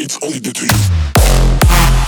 It's only the to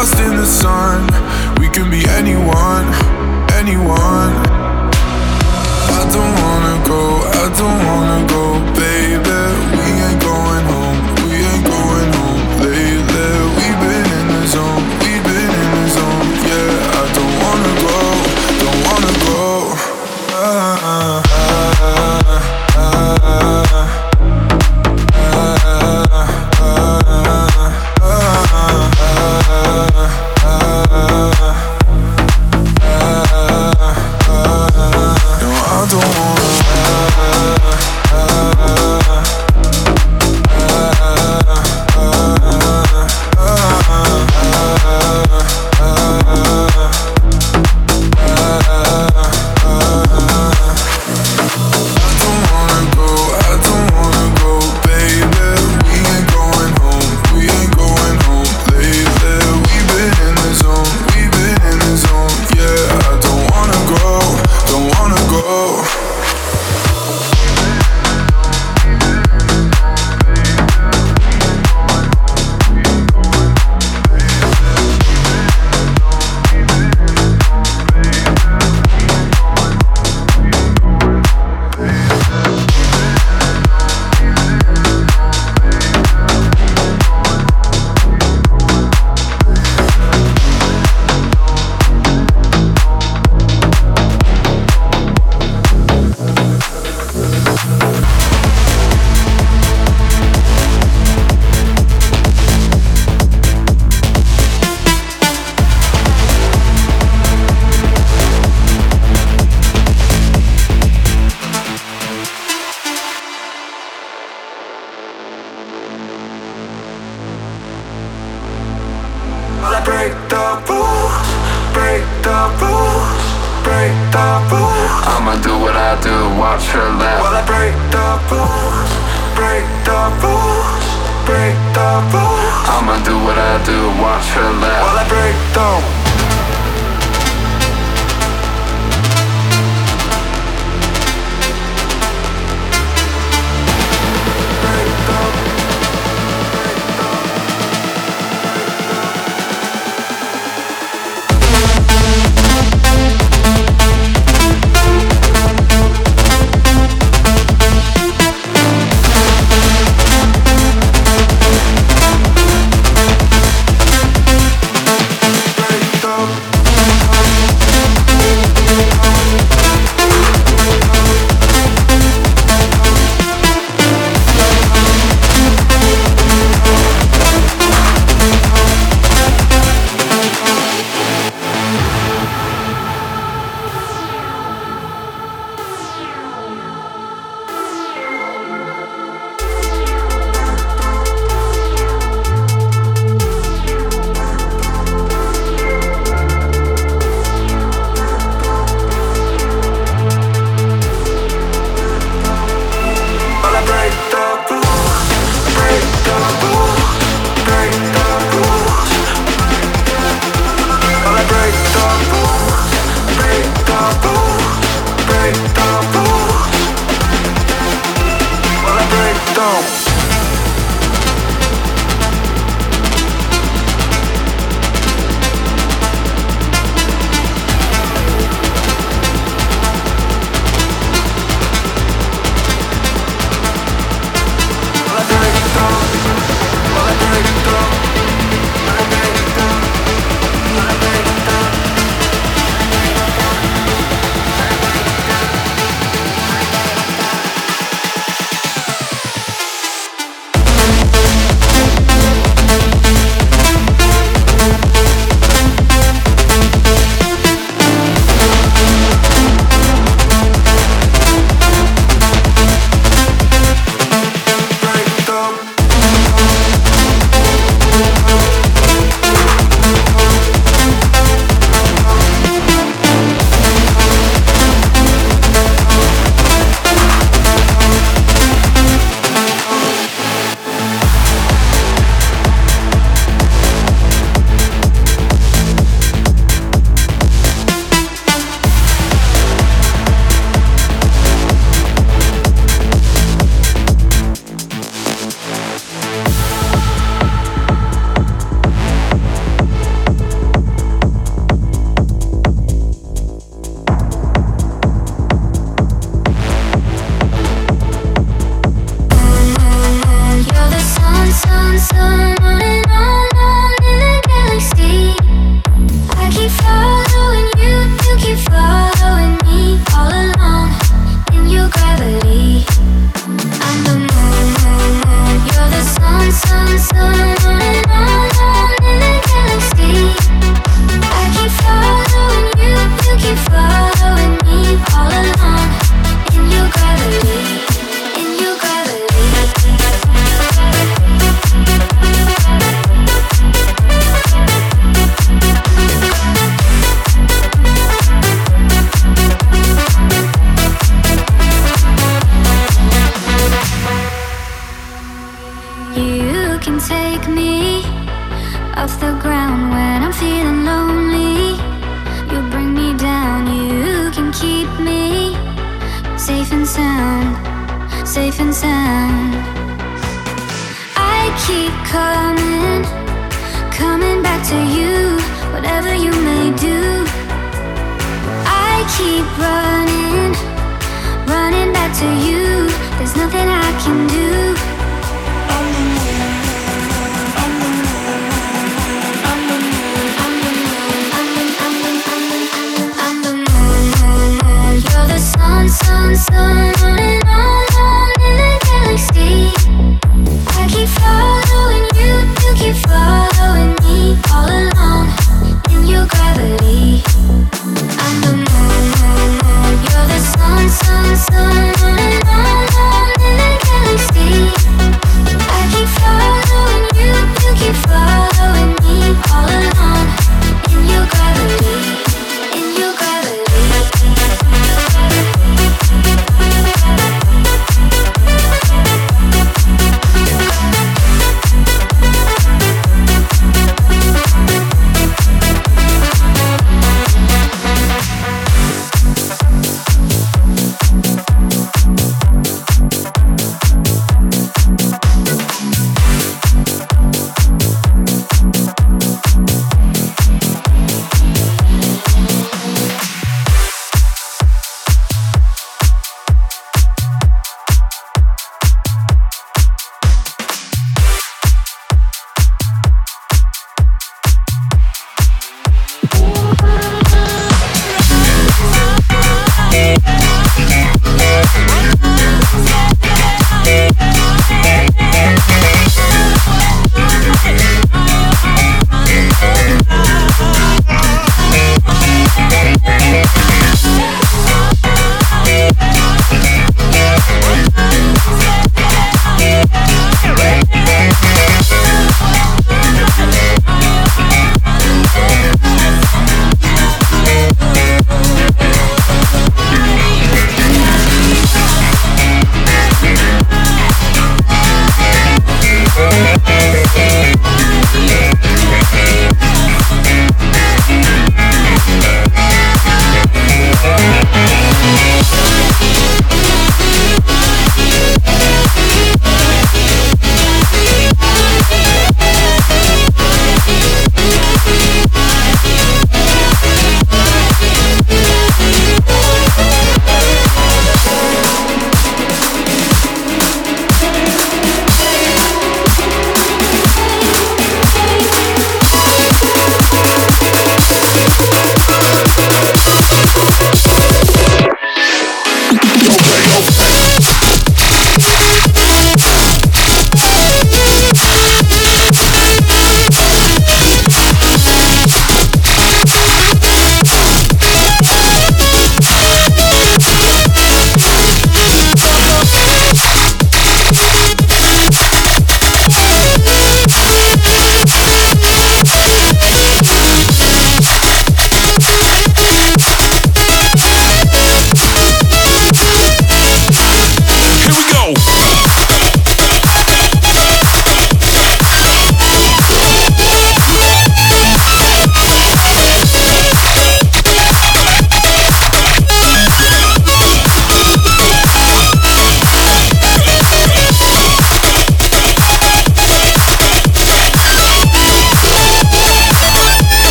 Break the While I break down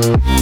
Thank